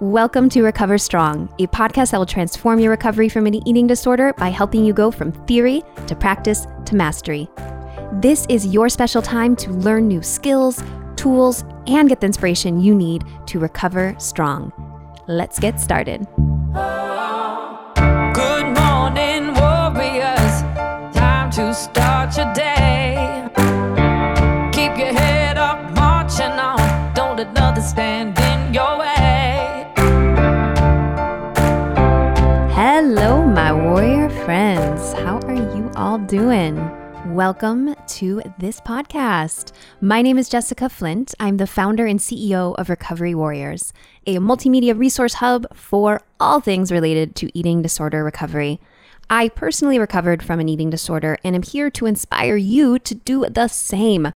Welcome to Recover Strong, a podcast that will transform your recovery from an eating disorder by helping you go from theory to practice to mastery. This is your special time to learn new skills, tools, and get the inspiration you need to recover strong. Let's get started. Good morning, warriors. Time to start your day. Keep your head up, marching on. Don't let nothing stand doing? Welcome to this podcast. My name is Jessica Flint. I'm the founder and CEO of Recovery Warriors, a multimedia resource hub for all things related to eating disorder recovery. I personally recovered from an eating disorder and am here to inspire you to do the same.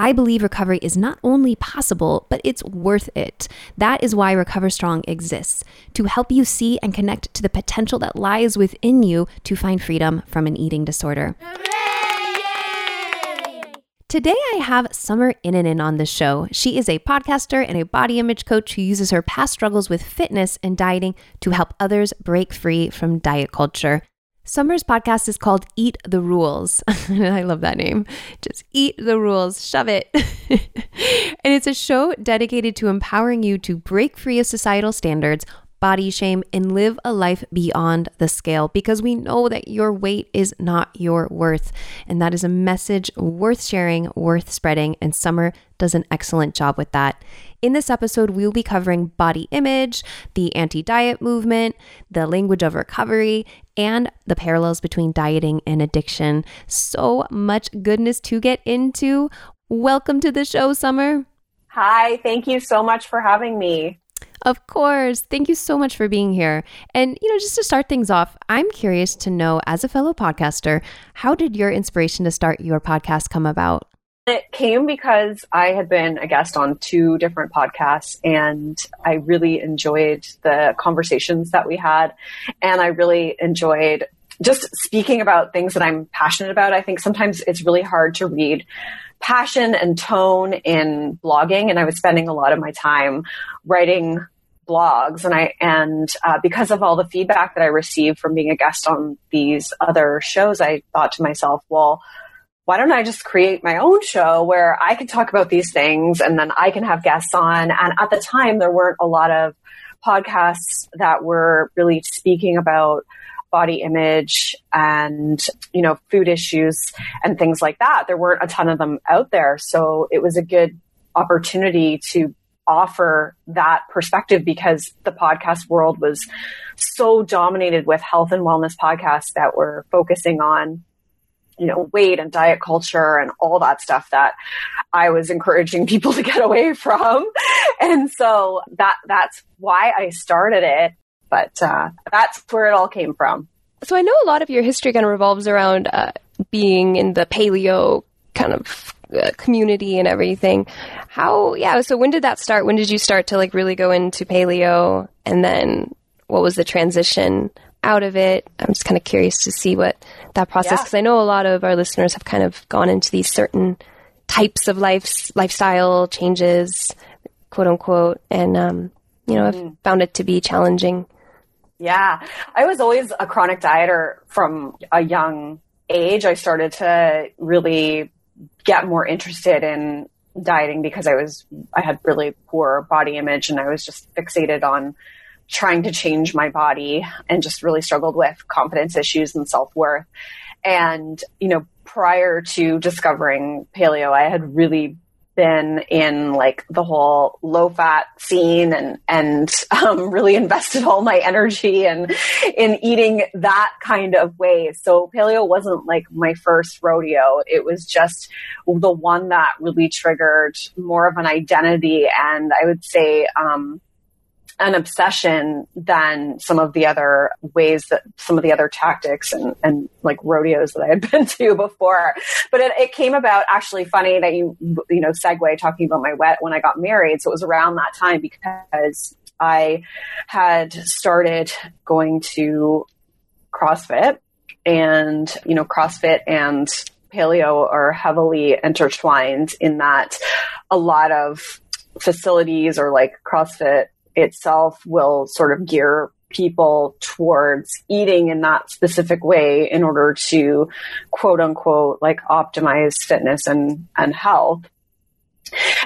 I believe recovery is not only possible, but it's worth it. That is why Recover Strong exists to help you see and connect to the potential that lies within you to find freedom from an eating disorder. Today, I have Summer Innanen on the show. She is a podcaster and a body image coach who uses her past struggles with fitness and dieting to help others break free from diet culture. Summer's podcast is called Eat the Rules. I love that name. Just eat the rules, shove it. and it's a show dedicated to empowering you to break free of societal standards, body shame, and live a life beyond the scale because we know that your weight is not your worth. And that is a message worth sharing, worth spreading. And Summer does an excellent job with that. In this episode, we'll be covering body image, the anti diet movement, the language of recovery, and the parallels between dieting and addiction. So much goodness to get into. Welcome to the show, Summer. Hi, thank you so much for having me. Of course. Thank you so much for being here. And, you know, just to start things off, I'm curious to know, as a fellow podcaster, how did your inspiration to start your podcast come about? It came because I had been a guest on two different podcasts and I really enjoyed the conversations that we had. And I really enjoyed just speaking about things that I'm passionate about. I think sometimes it's really hard to read passion and tone in blogging. And I was spending a lot of my time writing blogs and I and uh, because of all the feedback that I received from being a guest on these other shows, I thought to myself, well, why don't I just create my own show where I can talk about these things and then I can have guests on? And at the time, there weren't a lot of podcasts that were really speaking about body image and, you know, food issues and things like that. There weren't a ton of them out there. So it was a good opportunity to offer that perspective because the podcast world was so dominated with health and wellness podcasts that were focusing on you know, weight and diet culture and all that stuff that I was encouraging people to get away from. And so that, that's why I started it. But, uh, that's where it all came from. So I know a lot of your history kind of revolves around, uh, being in the paleo kind of uh, community and everything. How, yeah, so when did that start? When did you start to like really go into paleo? And then what was the transition out of it? I'm just kind of curious to see what that process because yeah. I know a lot of our listeners have kind of gone into these certain types of life lifestyle changes, quote unquote, and um, you know, mm-hmm. I've found it to be challenging. Yeah, I was always a chronic dieter from a young age. I started to really get more interested in dieting because I was I had really poor body image and I was just fixated on trying to change my body and just really struggled with confidence issues and self worth. And, you know, prior to discovering paleo, I had really been in like the whole low fat scene and and um, really invested all my energy in in eating that kind of way. So paleo wasn't like my first rodeo. It was just the one that really triggered more of an identity and I would say um, an obsession than some of the other ways that some of the other tactics and, and like rodeos that I had been to before. But it, it came about actually funny that you, you know, segue talking about my wet when I got married. So it was around that time because I had started going to CrossFit and, you know, CrossFit and paleo are heavily intertwined in that a lot of facilities or like CrossFit itself will sort of gear people towards eating in that specific way in order to quote unquote like optimize fitness and, and health.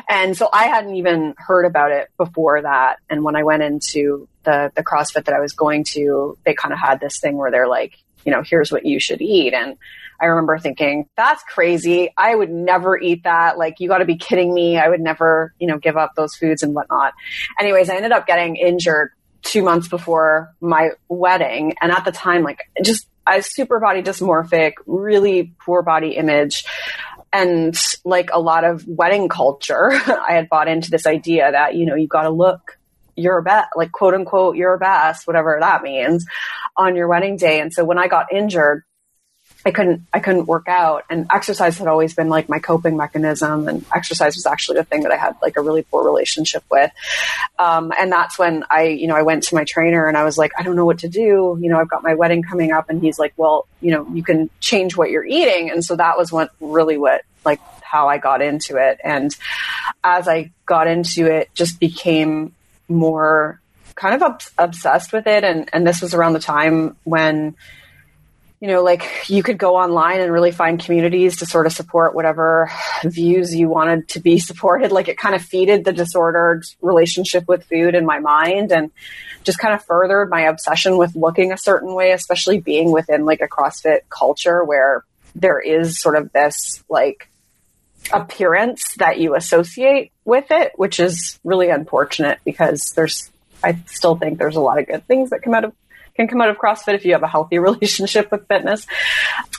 And so I hadn't even heard about it before that. And when I went into the, the CrossFit that I was going to, they kind of had this thing where they're like, you know, here's what you should eat. And I remember thinking, that's crazy. I would never eat that. Like, you got to be kidding me. I would never, you know, give up those foods and whatnot. Anyways, I ended up getting injured two months before my wedding. And at the time, like, just, I was super body dysmorphic, really poor body image. And like a lot of wedding culture, I had bought into this idea that, you know, you got to look your best, like quote unquote, your best, whatever that means on your wedding day. And so when I got injured, I couldn't I couldn't work out. And exercise had always been like my coping mechanism. And exercise was actually the thing that I had like a really poor relationship with. Um, and that's when I you know I went to my trainer and I was like I don't know what to do. You know I've got my wedding coming up. And he's like well you know you can change what you're eating. And so that was what really what like how I got into it. And as I got into it just became more kind of ob- obsessed with it and and this was around the time when you know, like you could go online and really find communities to sort of support whatever views you wanted to be supported. Like it kind of feeded the disordered relationship with food in my mind and just kind of furthered my obsession with looking a certain way, especially being within like a CrossFit culture where there is sort of this like appearance that you associate with it, which is really unfortunate because there's I still think there's a lot of good things that come out of can come out of CrossFit if you have a healthy relationship with fitness.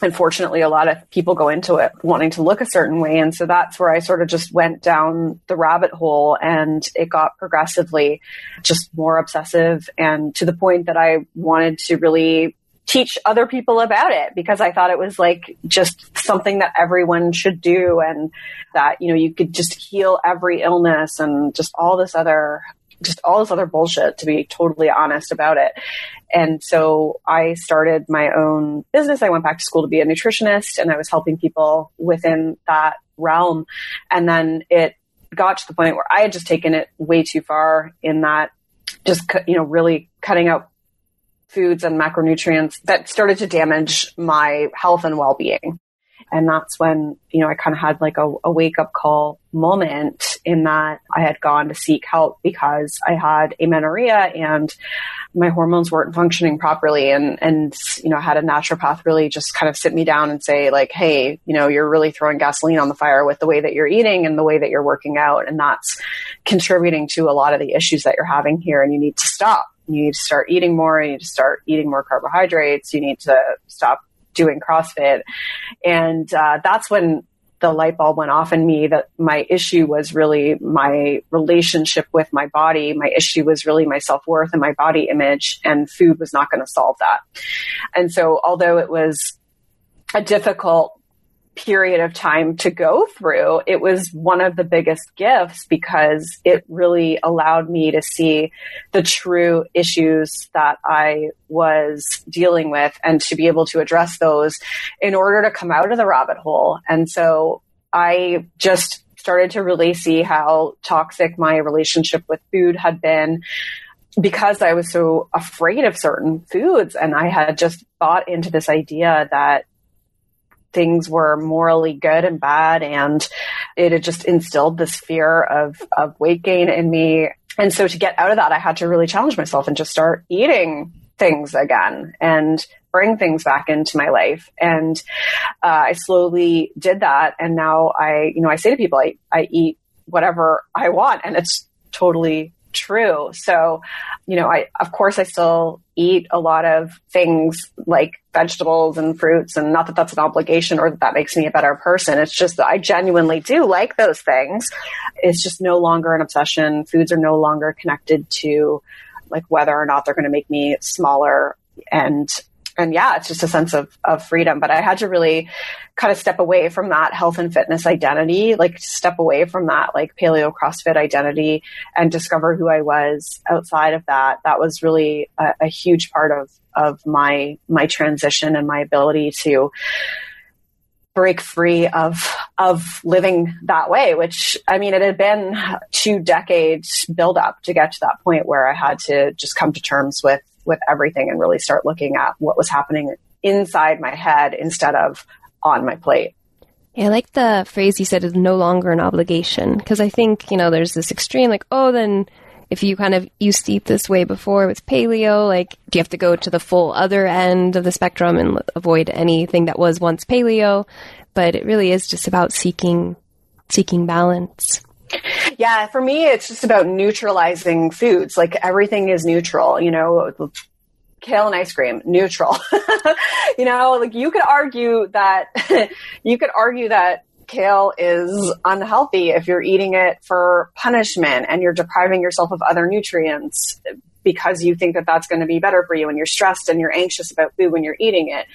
Unfortunately, a lot of people go into it wanting to look a certain way. And so that's where I sort of just went down the rabbit hole and it got progressively just more obsessive and to the point that I wanted to really teach other people about it because I thought it was like just something that everyone should do and that, you know, you could just heal every illness and just all this other just all this other bullshit to be totally honest about it. And so I started my own business. I went back to school to be a nutritionist and I was helping people within that realm. And then it got to the point where I had just taken it way too far in that just, you know, really cutting out foods and macronutrients that started to damage my health and well-being. And that's when, you know, I kind of had like a, a wake up call moment in that I had gone to seek help because I had amenorrhea and my hormones weren't functioning properly. And, and, you know, I had a naturopath really just kind of sit me down and say like, Hey, you know, you're really throwing gasoline on the fire with the way that you're eating and the way that you're working out. And that's contributing to a lot of the issues that you're having here. And you need to stop. You need to start eating more. You need to start eating more carbohydrates. You need to stop doing CrossFit. And uh, that's when the light bulb went off in me that my issue was really my relationship with my body. My issue was really my self worth and my body image, and food was not going to solve that. And so, although it was a difficult period of time to go through, it was one of the biggest gifts because it really allowed me to see the true issues that I was dealing with and to be able to address those in order to come out of the rabbit hole. And so I just started to really see how toxic my relationship with food had been because I was so afraid of certain foods and I had just bought into this idea that things were morally good and bad. And it had just instilled this fear of, of weight gain in me. And so to get out of that, I had to really challenge myself and just start eating things again and bring things back into my life. And uh, I slowly did that. And now I, you know, I say to people, I, I eat whatever I want and it's totally true. So, you know, I, of course, I still eat a lot of things like vegetables and fruits, and not that that's an obligation or that that makes me a better person. It's just that I genuinely do like those things. It's just no longer an obsession. Foods are no longer connected to like whether or not they're going to make me smaller and and yeah, it's just a sense of, of freedom. But I had to really kind of step away from that health and fitness identity, like step away from that like paleo CrossFit identity and discover who I was outside of that. That was really a, a huge part of, of my, my transition and my ability to break free of of living that way which i mean it had been two decades build up to get to that point where i had to just come to terms with with everything and really start looking at what was happening inside my head instead of on my plate Yeah, I like the phrase you said is no longer an obligation because I think, you know, there's this extreme like, oh, then if you kind of used to eat this way before with paleo, like, do you have to go to the full other end of the spectrum and avoid anything that was once paleo? But it really is just about seeking, seeking balance. Yeah, for me, it's just about neutralizing foods. Like everything is neutral, you know, kale and ice cream, neutral. you know, like you could argue that, you could argue that kale is unhealthy if you're eating it for punishment and you're depriving yourself of other nutrients because you think that that's going to be better for you and you're stressed and you're anxious about food when you're eating it.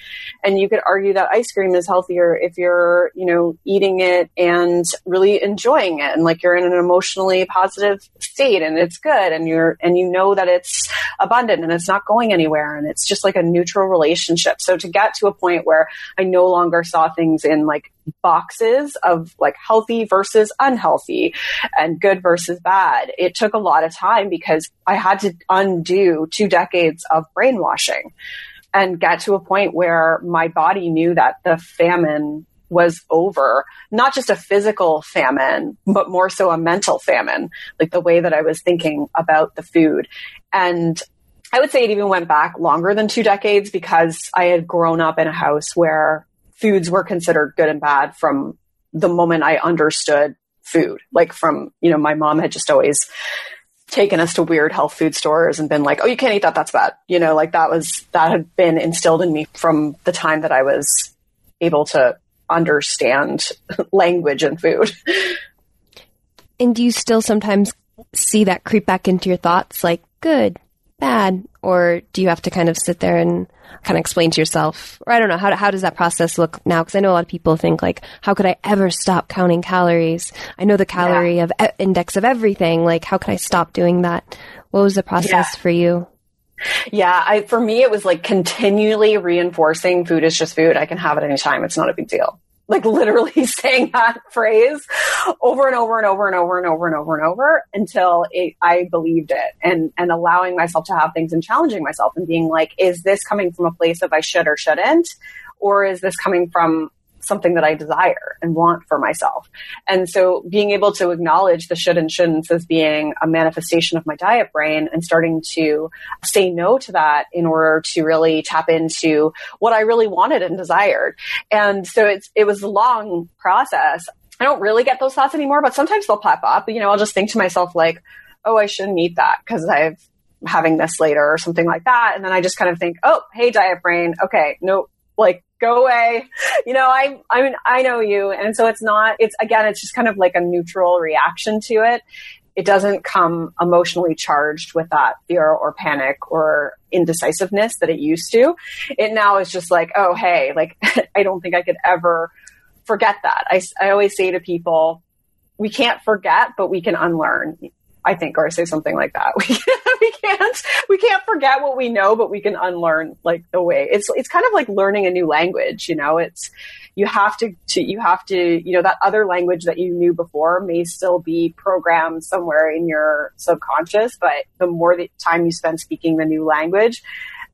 And you could argue that ice cream is healthier if you're, you know, eating it and really enjoying it and like you're in an emotionally positive state and it's good and you're, and you know that it's abundant and it's not going anywhere and it's just like a neutral relationship. So to get to a point where I no longer saw things in like boxes of like healthy versus unhealthy and good versus bad. It took a lot of time because I had to undo two decades of brainwashing and get to a point where my body knew that the famine was over, not just a physical famine, but more so a mental famine, like the way that I was thinking about the food. And I would say it even went back longer than two decades because I had grown up in a house where foods were considered good and bad from the moment I understood food. Like from, you know, my mom had just always taken us to weird health food stores and been like, oh, you can't eat that. That's bad. You know, like that was, that had been instilled in me from the time that I was able to understand language and food. And do you still sometimes see that creep back into your thoughts like good, bad, or do you have to kind of sit there and kind of explain to yourself, or I don't know, how, how does that process look now? Because I know a lot of people think like, how could I ever stop counting calories? I know the calorie Yeah. of e- index of everything. Like, how could I stop doing that? What was the process Yeah. for you? Yeah, I, for me, it was like continually reinforcing food is just food. I can have it anytime. It's not a big deal. Like literally saying that phrase over and over and over and over and over and over and over until it, I believed it and, and allowing myself to have things and challenging myself and being like, is this coming from a place of I should or shouldn't? Or is this coming from something that I desire and want for myself. And so being able to acknowledge the should and shouldn'ts as being a manifestation of my diet brain and starting to say no to that in order to really tap into what I really wanted and desired. And so it's, it was a long process. I don't really get those thoughts anymore, but sometimes they'll pop up. You know, I'll just think to myself like, oh, I shouldn't eat that because I've having this later or something like that. And then I just kind of think, oh, hey, diet brain. Okay. No, like go away. You know, I, I mean, I know you. And so it's not, it's again, it's just kind of like a neutral reaction to it. It doesn't come emotionally charged with that fear or panic or indecisiveness that it used to. It now is just like, oh, hey, like, I don't think I could ever forget that. I, I always say to people, we can't forget, but we can unlearn. I think, or say something like that. We, we can't, we can't forget what we know, but we can unlearn like the way it's, it's kind of like learning a new language, you know, it's, you have to, to, you have to, you know, that other language that you knew before may still be programmed somewhere in your subconscious, but the more the time you spend speaking the new language,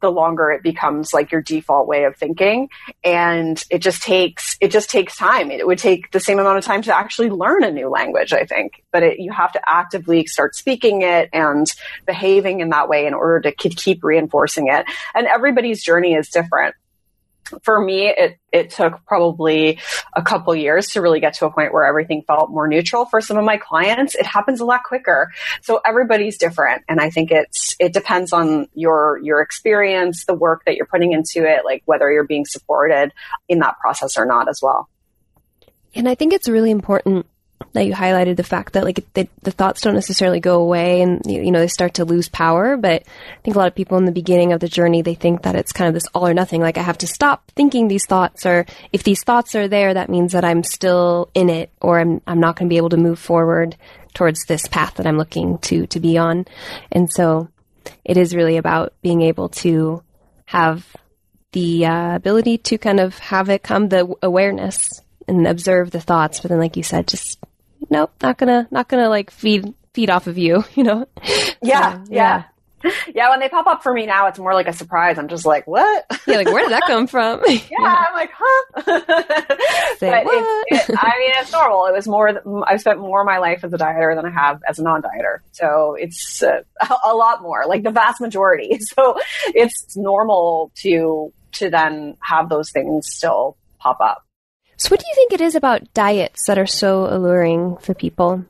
the longer it becomes like your default way of thinking. And it just takes it just takes time. It would take the same amount of time to actually learn a new language i think. But it, you have to actively start speaking it and behaving in that way in order to keep reinforcing it. And everybody's journey is different for me, it, it took probably a couple years to really get to a point where everything felt more neutral. For some of my clients, it happens a lot quicker. So everybody's different. And I think it's, it depends on your, your experience, the work that you're putting into it, like whether you're being supported in that process or not as well. And I think it's really important that you highlighted the fact that like the, the thoughts don't necessarily go away and you you know they start to lose power. But i think a lot of people in the beginning of the journey they think that it's kind of this all or nothing like i have to stop thinking these thoughts or if these thoughts are there that means that i'm still in it or i'm, I'm not going to be able to move forward towards this path that i'm looking to to be on. And so it is really about being able to have the uh, ability to kind of have it come the awareness and observe the thoughts, but then, like you said, just nope, not gonna, not gonna like feed feed off of you, you know? Yeah, So, yeah. Yeah, when they pop up for me now, it's more like a surprise. I'm just like, what? yeah. Like, where did that come from? yeah, I'm like, huh? Say but what? It's, it, I mean, it's normal. It was more. I've spent more of my life as a dieter than I have as a non-dieter, so it's uh, a lot more, like the vast majority. So it's normal to to then have those things still pop up. So, what do you think it is about diets that are so alluring for people?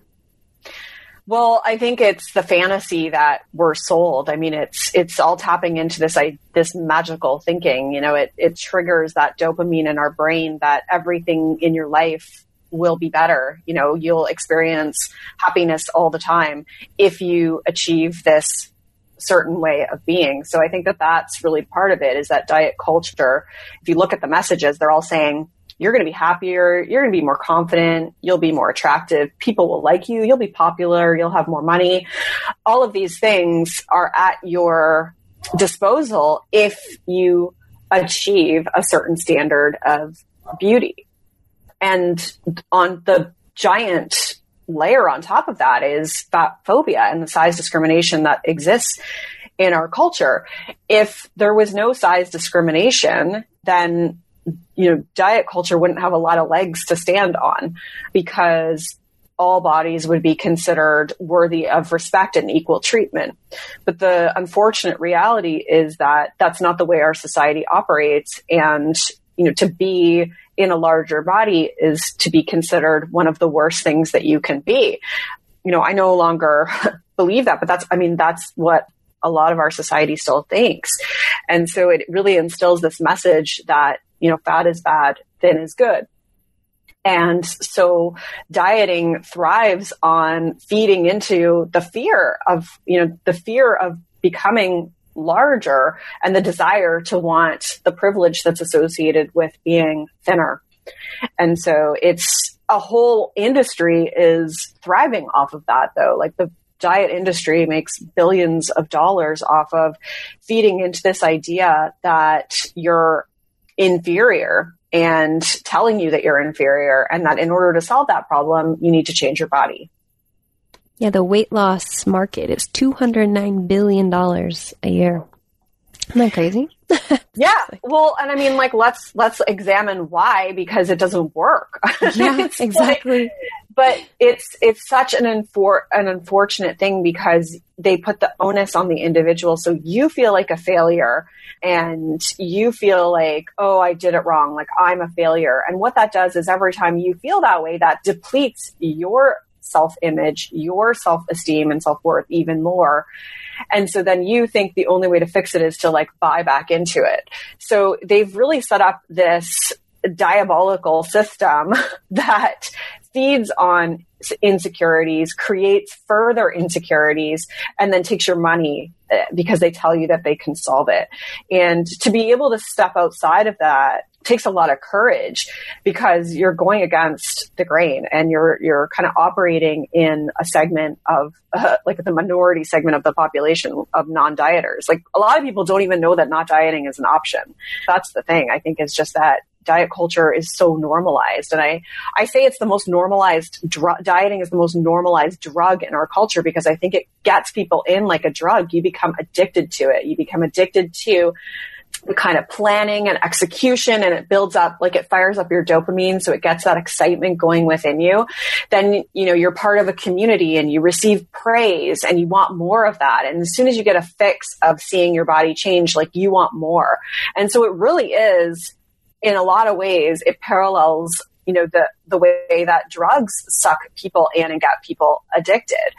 Well, I think it's the fantasy that we're sold. I mean, it's it's all tapping into this I, this magical thinking. You know, it it triggers that dopamine in our brain that everything in your life will be better. You know, you'll experience happiness all the time if you achieve this certain way of being. So I think that that's really part of it is that diet culture. If you look at the messages, they're all saying you're going to be happier, you're going to be more confident, you'll be more attractive, people will like you, you'll be popular, you'll have more money. All of these things are at your disposal if you achieve a certain standard of beauty. And on the giant layer on top of that is fat phobia and the size discrimination that exists in our culture. If there was no size discrimination, then you know, diet culture wouldn't have a lot of legs to stand on because all bodies would be considered worthy of respect and equal treatment. But the unfortunate reality is that that's not the way our society operates. And, you know, to be in a larger body is to be considered one of the worst things that you can be. You know, I no longer believe that, but that's, I mean, that's what a lot of our society still thinks. And so it really instills this message that, you know, fat is bad, thin is good. And so dieting thrives on feeding into the fear of, you know, the fear of becoming larger and the desire to want the privilege that's associated with being thinner. And so it's a whole industry is thriving off of that though. Like the diet industry makes billions of dollars off of feeding into this idea that you're inferior and telling you that you're inferior and that in order to solve that problem, you need to change your body. Yeah, the weight loss market is two hundred nine billion dollars a year. Isn't that crazy? Yeah. Well, and I mean, like, let's, let's examine why, because it doesn't work. Yeah, It's like- exactly. but it's it's such an infor- an unfortunate thing because they put the onus on the individual so you feel like a failure and you feel like oh I did it wrong like I'm a failure and what that does is every time you feel that way that depletes your self image your self esteem and self worth even more and so then you think the only way to fix it is to like buy back into it so they've really set up this diabolical system that feeds on insecurities, creates further insecurities, and then takes your money uh, because they tell you that they can solve it. And to be able to step outside of that takes a lot of courage because you're going against the grain and you're you're kind of operating in a segment of uh, like the minority segment of the population of non-dieters. Like a lot of people don't even know that not dieting is an option. That's the thing. I think is just that diet culture is so normalized and i i say it's the most normalized dr- dieting is the most normalized drug in our culture because i think it gets people in like a drug you become addicted to it you become addicted to the kind of planning and execution and it builds up like it fires up your dopamine so it gets that excitement going within you then you know you're part of a community and you receive praise and you want more of that. And as soon as you get a fix of seeing your body change like you want more. And so it really is in a lot of ways it parallels you know the the way that drugs suck people in and get people addicted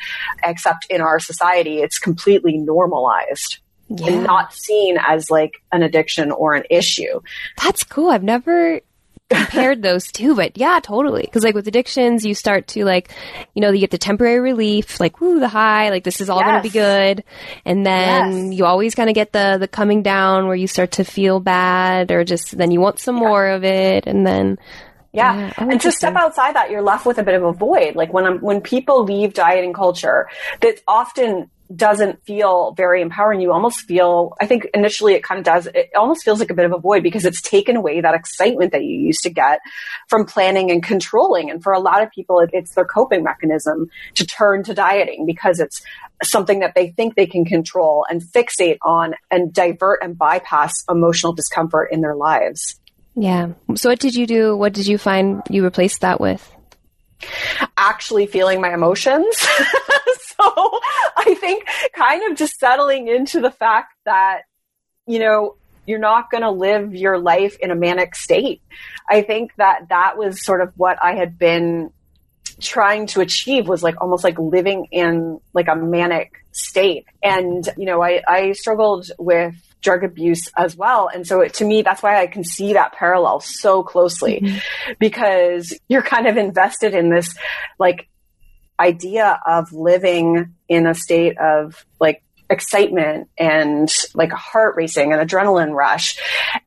except in our society it's completely normalized Yeah. and not seen as like an addiction or an issue That's cool. I've never compared those two, but yeah, totally. Because like with addictions, you start to like, you know, you get the temporary relief, like woo, the high, like this is all going to be good, and then Yes. you always kind of get the the coming down where you start to feel bad, or just then you want some more of it, and then Yeah. Yeah. Oh, and to step outside that, you're left with a bit of a void. Like when I'm, when people leave dieting culture, that's often doesn't feel very empowering. You almost feel, I think initially it kind of does, it almost feels like a bit of a void because it's taken away that excitement that you used to get from planning and controlling. And for a lot of people, it's their coping mechanism to turn to dieting because it's something that they think they can control and fixate on and divert and bypass emotional discomfort in their lives. Yeah. So what did you do? What did you find you replaced that with? Actually feeling my emotions. so I think kind of just settling into the fact that, you know, you're not going to live your life in a manic state. I think that that was sort of what I had been trying to achieve was like almost like living in like a manic state. And, you know, I, I struggled with drug abuse as well. And so it, to me, that's why I can see that parallel so closely mm-hmm. because you're kind of invested in this like idea of living in a state of like excitement and like a heart racing and adrenaline rush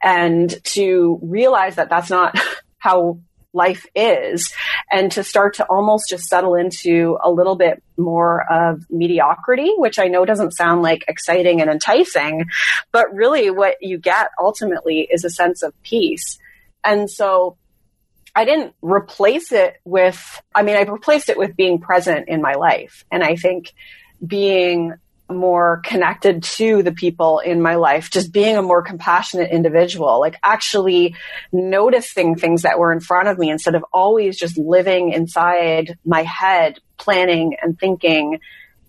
and to realize that that's not how life is and to start to almost just settle into a little bit more of mediocrity, which I know doesn't sound like exciting and enticing, but really what you get ultimately is a sense of peace. And so I didn't replace it with, I mean, I replaced it with being present in my life. And I think being more connected to the people in my life, just being a more compassionate individual, like actually noticing things that were in front of me instead of always just living inside my head, planning and thinking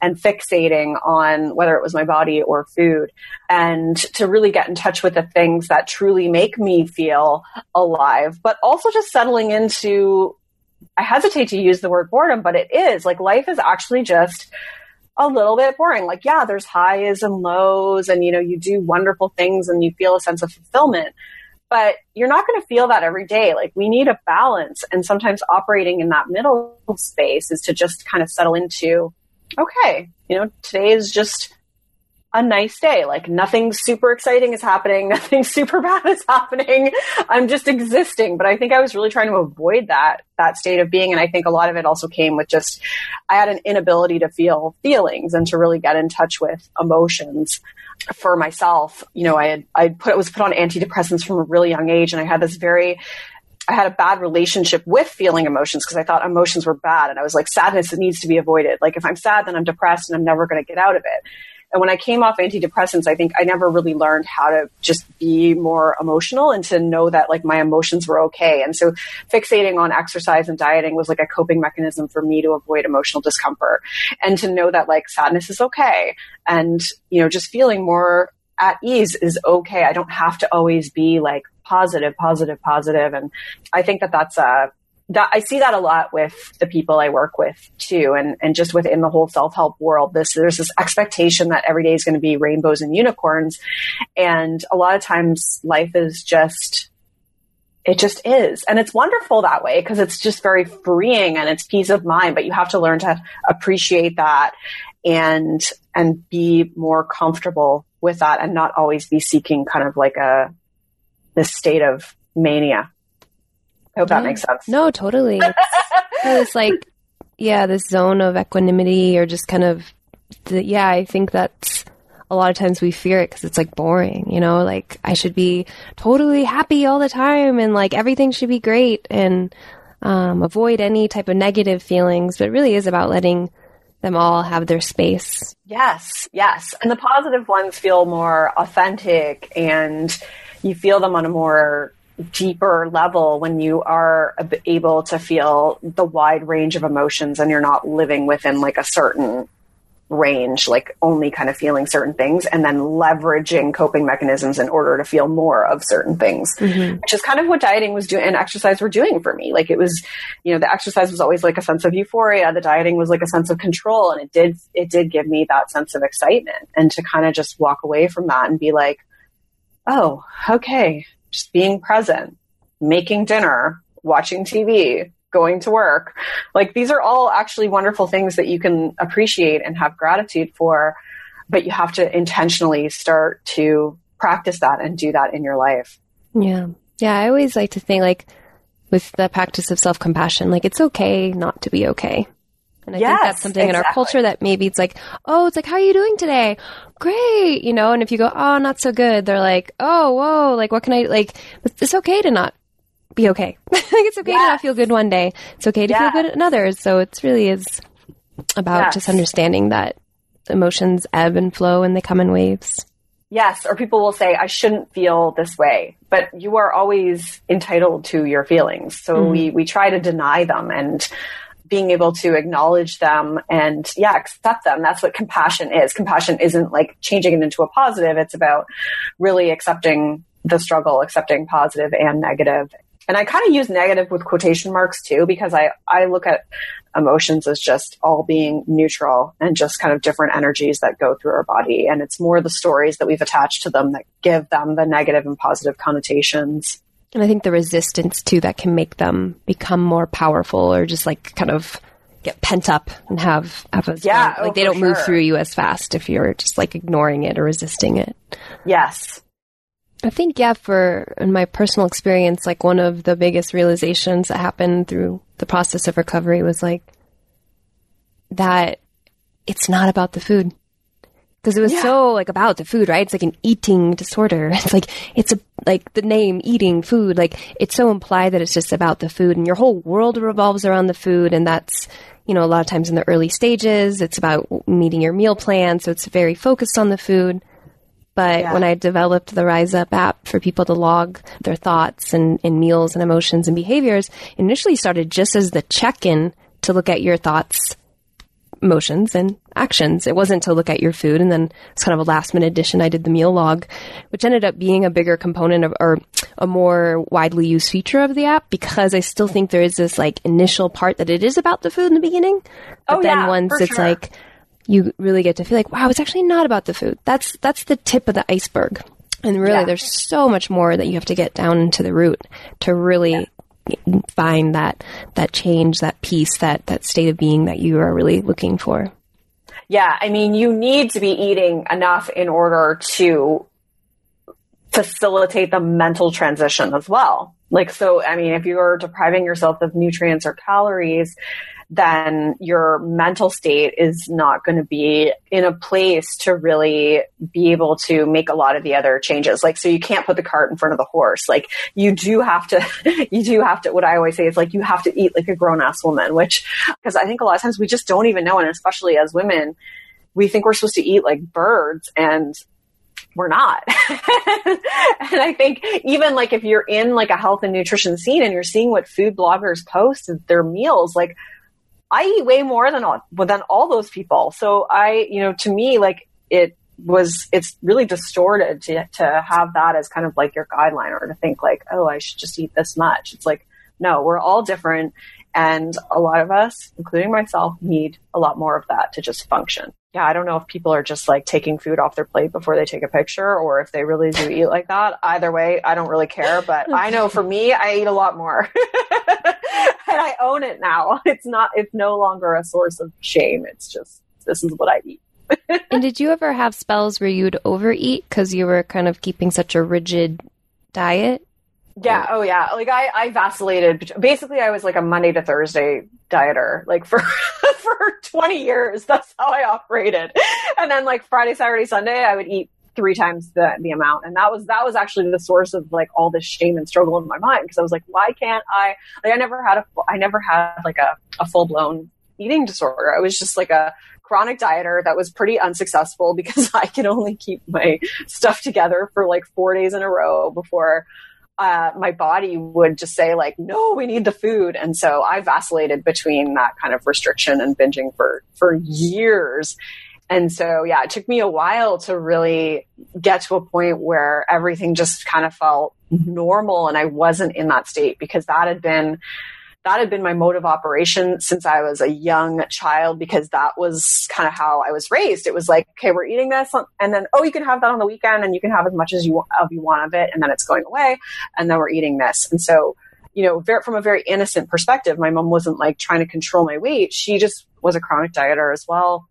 and fixating on whether it was my body or food. And to really get in touch with the things that truly make me feel alive, but also just settling into I hesitate to use the word boredom, but it is like life is actually just a little bit boring. Like, yeah, there's highs and lows, and you know, you do wonderful things and you feel a sense of fulfillment. But you're not going to feel that every day. Like, we need a balance. And sometimes operating in that middle space is to just kind of settle into, okay, you know, today is just a nice day. Like nothing super exciting is happening. Nothing super bad is happening. I'm just existing. But I think I was really trying to avoid that, that state of being. And I think a lot of it also came with just, I had an inability to feel feelings and to really get in touch with emotions for myself. You know, I had, I put, was put on antidepressants from a really young age and I had this very, I had a bad relationship with feeling emotions because I thought emotions were bad. And I was like, sadness it needs to be avoided. Like if I'm sad, then I'm depressed and I'm never going to get out of it. And when I came off antidepressants, I think I never really learned how to just be more emotional and to know that like my emotions were okay. And so fixating on exercise and dieting was like a coping mechanism for me to avoid emotional discomfort and to know that like sadness is okay. And, you know, just feeling more at ease is okay. I don't have to always be like positive, positive, positive. And I think that that's a, that I see that a lot with the people I work with too, and and just within the whole self help world. This there's this expectation that every day is going to be rainbows and unicorns, and a lot of times life is just it just is, and it's wonderful that way because it's just very freeing and it's peace of mind. But you have to learn to appreciate that and and be more comfortable with that, and not always be seeking kind of like a this state of mania. I hope yeah. that makes sense. No, totally. it's like, yeah, this zone of equanimity or just kind of, the, yeah, I think that's a lot of times we fear it because it's like boring, you know, like I should be totally happy all the time and like everything should be great and um, avoid any type of negative feelings. But it really is about letting them all have their space. Yes, yes. And the positive ones feel more authentic and you feel them on a more deeper level when you are able to feel the wide range of emotions and you're not living within like a certain range, like only kind of feeling certain things and then leveraging coping mechanisms in order to feel more of certain things, mm-hmm. which is kind of what dieting was doing and exercise were doing for me. Like it was, you know, the exercise was always like a sense of euphoria. The dieting was like a sense of control and it did, it did give me that sense of excitement and to kind of just walk away from that and be like, oh, okay, just being present, making dinner, watching TV, going to work. Like these are all actually wonderful things that you can appreciate and have gratitude for, but you have to intentionally start to practice that and do that in your life. Yeah. Yeah. I always like to think like with the practice of self compassion, like it's okay not to be okay. And I think that's something in our culture that maybe it's like, oh, it's like, how are you doing today? Great, you know. And if you go, oh, not so good, they're like, oh, whoa, like, what can I like? It's okay to not be okay. like, it's okay to not feel good one day. It's okay to Yeah. feel good in others. So it's really is about Yes. just understanding that emotions ebb and flow and they come in waves. Yes, or people will say, I shouldn't feel this way. But you are always entitled to your feelings. So mm-hmm. we, we try to deny them and being able to acknowledge them and yeah, accept them. That's what compassion is. Compassion isn't like changing it into a positive. It's about really accepting the struggle, accepting positive and negative. And I kind of use negative with quotation marks too, because I, I look at emotions as just all being neutral and just kind of different energies that go through our body. And it's more the stories that we've attached to them that give them the negative and positive connotations. And I think the resistance too that can make them become more powerful or just like kind of get pent up and have have a Yeah, like oh, they don't move through you as fast if you're just like ignoring it or resisting it. Yes. I think yeah, for in my personal experience, like one of the biggest realizations that happened through the process of recovery was like that it's not about the food. Because it was Yeah. so like about the food, right? It's like an eating disorder. It's like it's a like the name eating food. Like it's so implied that it's just about the food, and your whole world revolves around the food, and that's you know a lot of times in the early stages, it's about meeting your meal plan, so it's very focused on the food. But Yeah. when I developed the Rise Up app for people to log their thoughts and, and meals and emotions and behaviors, initially started just as the check in to look at your thoughts, emotions, and actions. It wasn't to look at your food. And then it's kind of a last minute addition. I did the meal log, which ended up being a bigger component of, or a more widely used feature of the app because I still think there is this like initial part that it is about the food in the beginning. Oh, but Oh, then yeah, once it's sure. like, you really get to feel like, wow, it's actually not about the food. That's that's the tip of the iceberg. And really Yeah. there's so much more that you have to get down into the root to really find that that change, that peace, that that state of being that you are really looking for. Yeah, I mean, you need to be eating enough in order to facilitate the mental transition as well. Like, so, I mean, if you're depriving yourself of nutrients or calories, then your mental state is not going to be in a place to really be able to make a lot of the other changes. Like, so you can't put the cart in front of the horse. Like, you do have to, you do have to, what I always say is like, you have to eat like a grown ass woman, which, because I think a lot of times we just don't even know. And especially as women, we think we're supposed to eat like birds and we're not. and I think even like if you're in like a health and nutrition scene and you're seeing what food bloggers post their meals, like I eat way more than all than all those people. So I, you know, to me, like it was, it's really distorted to to have that as kind of like your guideline or to think like, oh, I should just eat this much. It's like, no, we're all different, and a lot of us, including myself, need a lot more of that to just function. Yeah, I don't know if people are just like taking food off their plate before they take a picture or if they really do eat like that. Either way, I don't really care, but I know for me, I eat a lot more. and I own it now. It's not it's no longer a source of shame. It's just this is what I eat. and did you ever have spells where you'd overeat because you were kind of keeping such a rigid diet? Yeah. Oh, yeah. Like I, I vacillated. Basically, I was like a Monday to Thursday dieter, like for for twenty years. That's how I operated. And then like Friday, Saturday, Sunday, I would eat three times the the amount, and that was that was actually the source of like all this shame and struggle in my mind because I was like, why can't I? Like I never had a I never had like a a full blown eating disorder. I was just like a chronic dieter that was pretty unsuccessful because I could only keep my stuff together for like four days in a row before uh, my body would just say like, no, we need the food. And so I vacillated between that kind of restriction and binging for, for years. And so, yeah, it took me a while to really get to a point where everything just kind of felt normal and I wasn't in that state because that had been, that had been my mode of operation since I was a young child because that was kind of how I was raised. It was like, okay, we're eating this, and then oh, you can have that on the weekend, and you can have as much as you of you want of it, and then it's going away, and then we're eating this, and so you know, from a very innocent perspective, my mom wasn't like trying to control my weight. She just was a chronic dieter as well.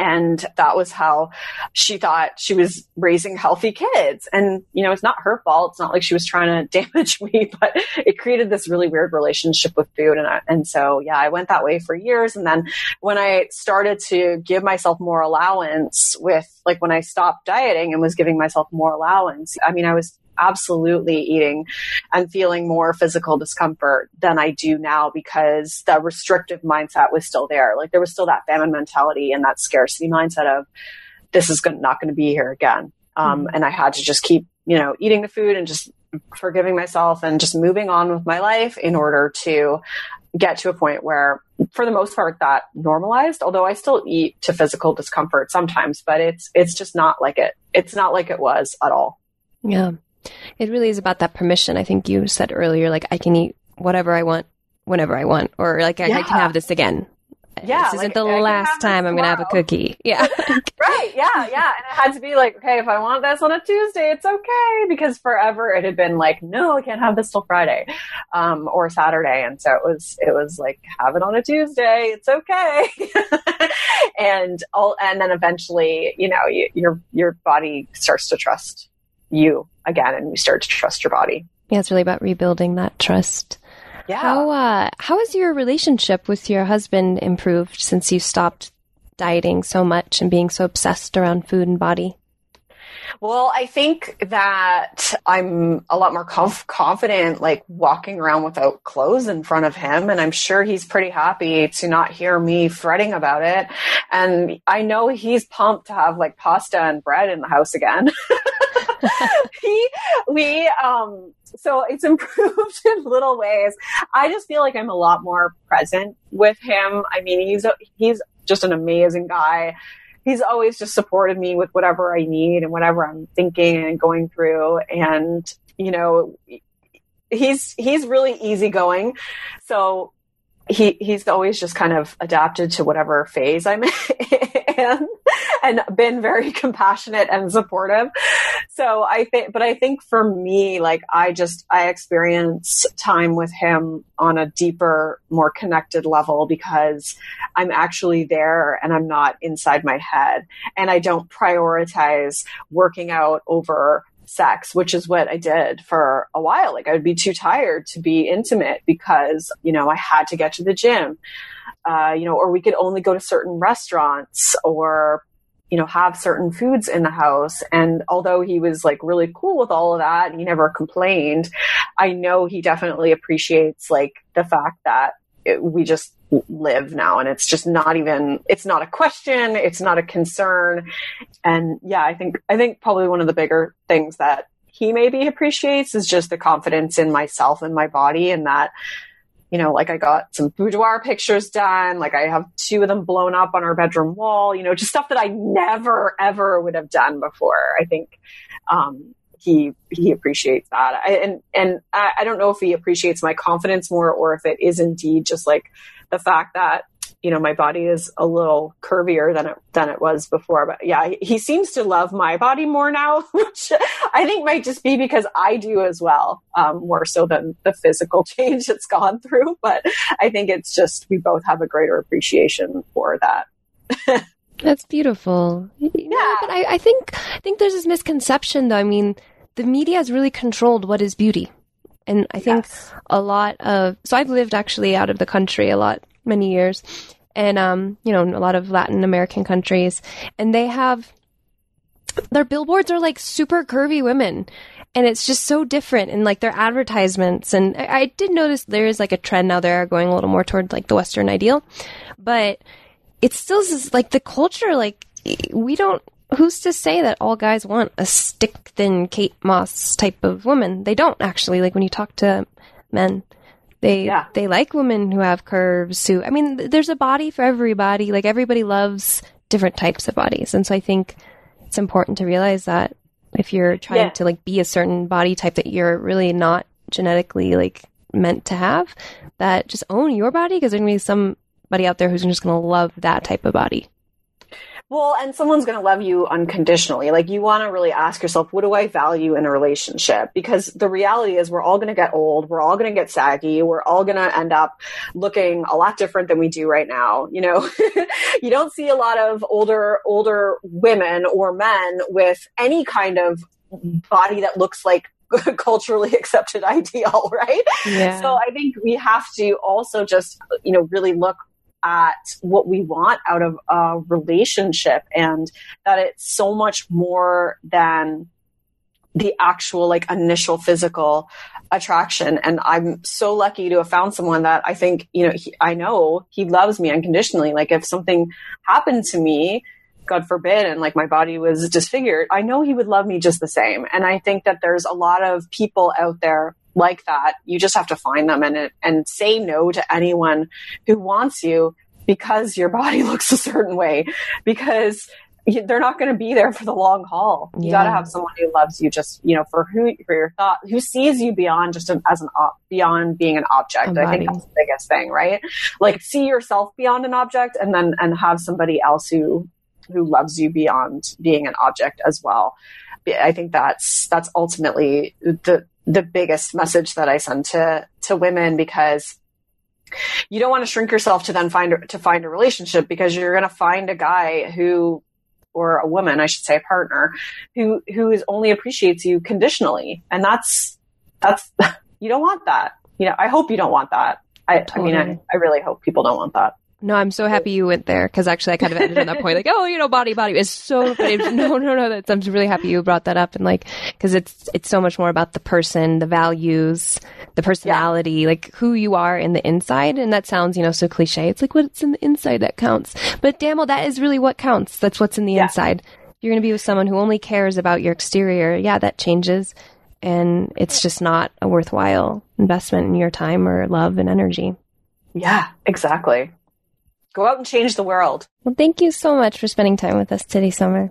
And that was how she thought she was raising healthy kids. And, you know, it's not her fault. It's not like she was trying to damage me, but it created this really weird relationship with food. And, I, and so, yeah, I went that way for years. And then when I started to give myself more allowance with, like, when I stopped dieting and was giving myself more allowance, I mean, I was absolutely eating and feeling more physical discomfort than I do now because the restrictive mindset was still there. Like there was still that famine mentality and that scarcity mindset of this is not going to be here again. Um, mm-hmm. And I had to just keep, you know, eating the food and just forgiving myself and just moving on with my life in order to get to a point where for the most part that normalized although i still eat to physical discomfort sometimes but it's it's just not like it it's not like it was at all yeah it really is about that permission. I think you said earlier, like I can eat whatever I want whenever I want, or like I, yeah. I can have this again. Yeah, this isn't like, the I last time I'm going to have a cookie. Yeah. right. Yeah. Yeah. And it had to be like, okay, if I want this on a Tuesday, it's okay. Because forever it had been like, no, I can't have this till Friday, um, or Saturday. And so it was, it was like, have it on a Tuesday. It's okay. and all, and then eventually, you know, you, your, your body starts to trust you again and you start to trust your body. Yeah, it's really about rebuilding that trust. Yeah. How uh, how has your relationship with your husband improved since you stopped dieting so much and being so obsessed around food and body? Well, I think that I'm a lot more conf- confident, like walking around without clothes in front of him. And I'm sure he's pretty happy to not hear me fretting about it. And I know he's pumped to have like pasta and bread in the house again. he, we, um, so it's improved in little ways. I just feel like I'm a lot more present with him. I mean, he's, he's just an amazing guy. He's always just supported me with whatever I need and whatever I'm thinking and going through. And, you know, he's, he's really easygoing. So he he's always just kind of adapted to whatever phase I'm in and been very compassionate and supportive. So I think, but I think for me, like I just, I experience time with him on a deeper, more connected level because I'm actually there and I'm not inside my head and I don't prioritize working out over sex, which is what I did for a while. Like I would be too tired to be intimate because, you know, I had to get to the gym. Uh, you know, or we could only go to certain restaurants or you know, have certain foods in the house. And although he was like really cool with all of that, he never complained. I know he definitely appreciates like the fact that it, we just live now and it's just not even it's not a question it's not a concern. And yeah i think i think probably one of the bigger things that he maybe appreciates is just the confidence in myself and my body and that you know like i got some boudoir pictures done like i have two of them blown up on our bedroom wall you know just stuff that i never ever would have done before i think. Um he he appreciates that. I, and and I, I don't know if he appreciates my confidence more or if it is indeed just like the fact that you know my body is a little curvier than it than it was before. But yeah he seems to love my body more now which i think might just be because i do as well um, more so than the physical change it's gone through. But i think it's just we both have a greater appreciation for that that's beautiful. Yeah. but I, I think i think there's this misconception though. I mean the media has really controlled what is beauty. And I think yes. a lot of, so I've lived actually out of the country a lot, many years, and, um, you know, a lot of Latin American countries, and they have, their billboards are like super curvy women. And it's just so different in like their advertisements. And I, I did notice there is like a trend now. They are going a little more toward like the Western ideal, but it's still just, like the culture, like we don't, who's to say that all guys want a stick thin Kate Moss type of woman? They don't actually. Like when you talk to men, they yeah. they like women who have curves. Who I mean, there's a body for everybody. Like everybody loves different types of bodies, and so I think it's important to realize that if you're trying yeah. to like be a certain body type that you're really not genetically like meant to have, that just own your body because there's gonna be somebody out there who's just gonna love that type of body. Well, and someone's going to love you unconditionally. Like you want to really ask yourself, what do I value in a relationship? Because the reality is we're all going to get old. We're all going to get saggy. We're all going to end up looking a lot different than we do right now. You know, you don't see a lot of older, older women or men with any kind of body that looks like culturally accepted ideal, right? Yeah. So I think we have to also just, you know, really look at what we want out of a relationship and that it's so much more than the actual like initial physical attraction. And i'm so lucky to have found someone that i think you know he, i know he loves me unconditionally. Like if something happened to me god forbid and like my body was disfigured i know he would love me just the same. And i think that there's a lot of people out there like that you just have to find them and and say no to anyone who wants you because your body looks a certain way because they're not going to be there for the long haul. You Yeah. got to have someone who loves you just, you know, for who, for your thought, who sees you beyond just an, as an, op, beyond being an object. I think that's the biggest thing, right? Like see yourself beyond an object and then, and have somebody else who, who loves you beyond being an object as well. I think that's, that's ultimately the, the biggest message that I send to, to women because you don't want to shrink yourself to then find to find a relationship because you're going to find a guy who or a woman I should say a partner who who is only appreciates you conditionally. And that's that's you don't want that. You know I hope you don't want that. I, I mean I, I really hope people don't want that No, I'm so happy you went there because actually I kind of ended on that point, like, oh, you know, body, body is so. It, no, no, no. That's, I'm really happy you brought that up, and like, because it's it's so much more about the person, the values, the personality, like who you are in the inside. And that sounds, you know, so cliche. It's like what's in the inside that counts. But damn, well, that is really what counts. That's what's in the Yeah. inside. You're going to be with someone who only cares about your exterior. Yeah, that changes, and it's just not a worthwhile investment in your time or love and energy. yeah exactly go out and change the world Well, thank you so much for spending time with us today, Summer.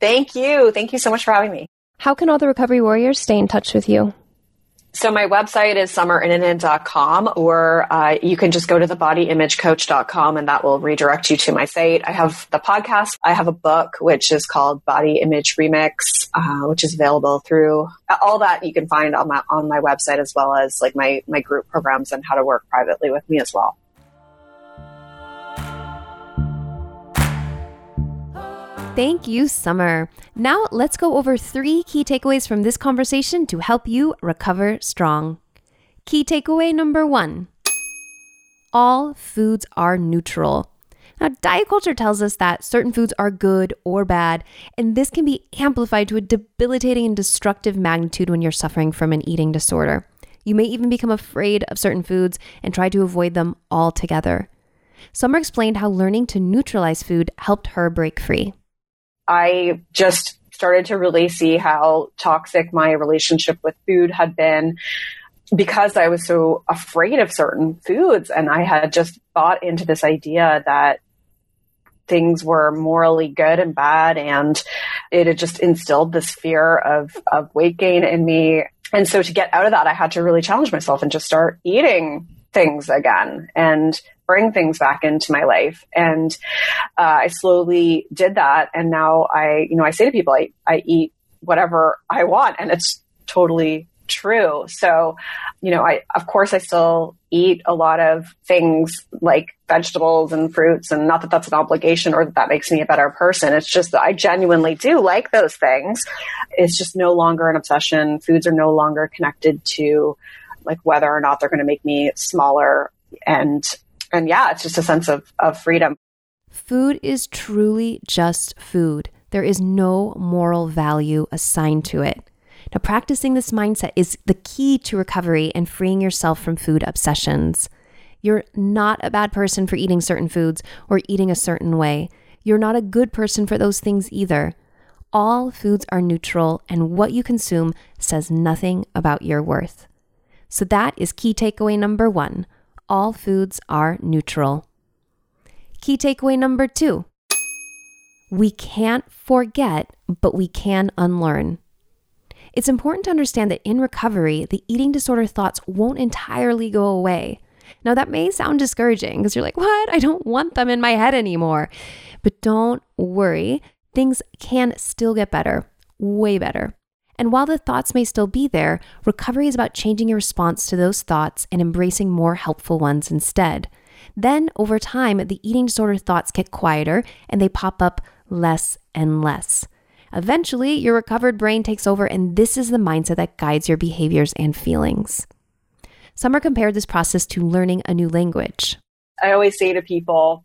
thank you thank you so much for having me How can all the recovery warriors stay in touch with you? So my website is summerinnanen.com or uh, you can just go to thebodyimagecoach.com and that will redirect you to my site. I have the podcast. I have a book which is called Body Image Remix, uh, which is available through all that you can find on my on my website as well as like my my group programs and how to work privately with me as well. Thank you, Summer. Now let's go over three key takeaways from this conversation to help you recover strong. Key takeaway number one all foods are neutral. Now, diet culture tells us that certain foods are good or bad, and this can be amplified to a debilitating and destructive magnitude when you're suffering from an eating disorder. You may even become afraid of certain foods and try to avoid them altogether. Summer explained how learning to neutralize food helped her break free. I just started to really see how toxic my relationship with food had been because I was so afraid of certain foods. And I had just bought into this idea that things were morally good and bad. And it had just instilled this fear of, of weight gain in me. And so to get out of that, I had to really challenge myself and just start eating things again and bring things back into my life. And uh, I slowly did that. And now I, you know, I say to people, I, I eat whatever I want and it's totally true. So, you know, I, of course, I still eat a lot of things like vegetables and fruits and not that that's an obligation or that that makes me a better person. It's just that I genuinely do like those things. It's just no longer an obsession. Foods are no longer connected to like whether or not they're going to make me smaller and and yeah, it's just a sense of, of freedom. Food is truly just food. There is no moral value assigned to it. Now, practicing this mindset is the key to recovery and freeing yourself from food obsessions. You're not a bad person for eating certain foods or eating a certain way. You're not a good person for those things either. All foods are neutral, and what you consume says nothing about your worth. So, that is key takeaway number one all foods are neutral. Key takeaway number two we can't forget, but we can unlearn. It's important to understand that in recovery, the eating disorder thoughts won't entirely go away. Now, that may sound discouraging because you're like, what? I don't want them in my head anymore. But don't worry, things can still get better, way better. And while the thoughts may still be there, recovery is about changing your response to those thoughts and embracing more helpful ones instead. Then, over time, the eating disorder thoughts get quieter and they pop up less and less. Eventually, your recovered brain takes over, and this is the mindset that guides your behaviors and feelings. Summer compared this process to learning a new language. I always say to people,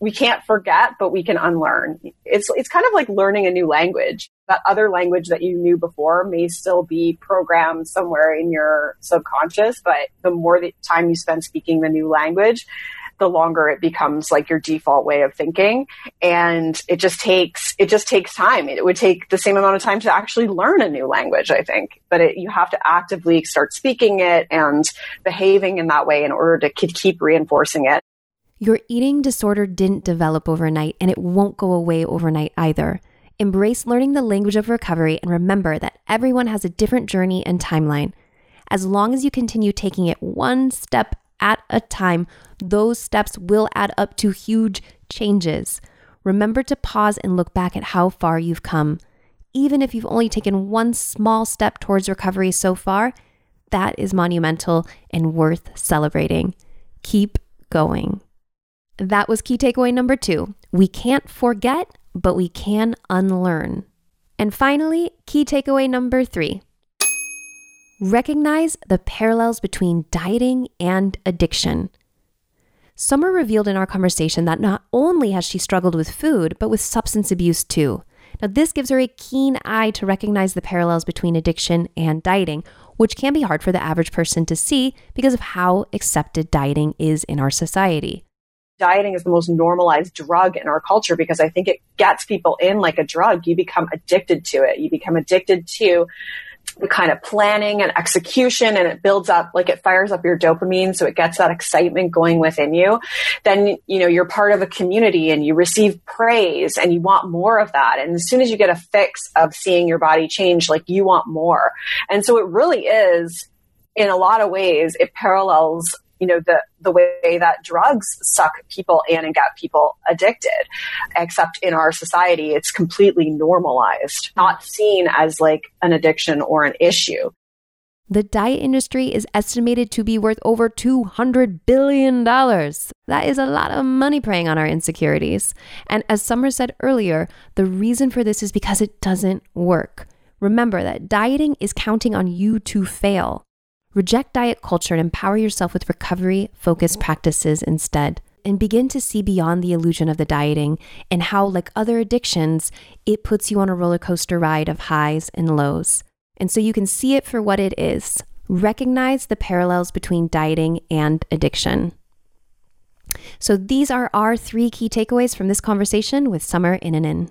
we can't forget, but we can unlearn. It's it's kind of like learning a new language. That other language that you knew before may still be programmed somewhere in your subconscious, but the more the time you spend speaking the new language, the longer it becomes like your default way of thinking and it just takes it just takes time it would take the same amount of time to actually learn a new language i think but it, you have to actively start speaking it and behaving in that way in order to keep reinforcing it your eating disorder didn't develop overnight and it won't go away overnight either. Embrace learning the language of recovery and remember that everyone has a different journey and timeline. As long as you continue taking it one step at a time, those steps will add up to huge changes. Remember to pause and look back at how far you've come. Even if you've only taken one small step towards recovery so far, that is monumental and worth celebrating. Keep going. That was key takeaway number two. We can't forget, but we can unlearn. And finally, key takeaway number three recognize the parallels between dieting and addiction. Summer revealed in our conversation that not only has she struggled with food, but with substance abuse too. Now, this gives her a keen eye to recognize the parallels between addiction and dieting, which can be hard for the average person to see because of how accepted dieting is in our society dieting is the most normalized drug in our culture because I think it gets people in like a drug. You become addicted to it. You become addicted to the kind of planning and execution and it builds up like it fires up your dopamine so it gets that excitement going within you then you know you're part of a community and you receive praise and you want more of that and as soon as you get a fix of seeing your body change like you want more and so it really is in a lot of ways it parallels you know the the way that drugs suck people in and get people addicted except in our society it's completely normalized not seen as like an addiction or an issue the diet industry is estimated to be worth over $200 billion. That is a lot of money preying on our insecurities. And as Summer said earlier, the reason for this is because it doesn't work. Remember that dieting is counting on you to fail. Reject diet culture and empower yourself with recovery focused practices instead. And begin to see beyond the illusion of the dieting and how, like other addictions, it puts you on a roller coaster ride of highs and lows. And so you can see it for what it is. Recognize the parallels between dieting and addiction. So, these are our three key takeaways from this conversation with Summer Innanen.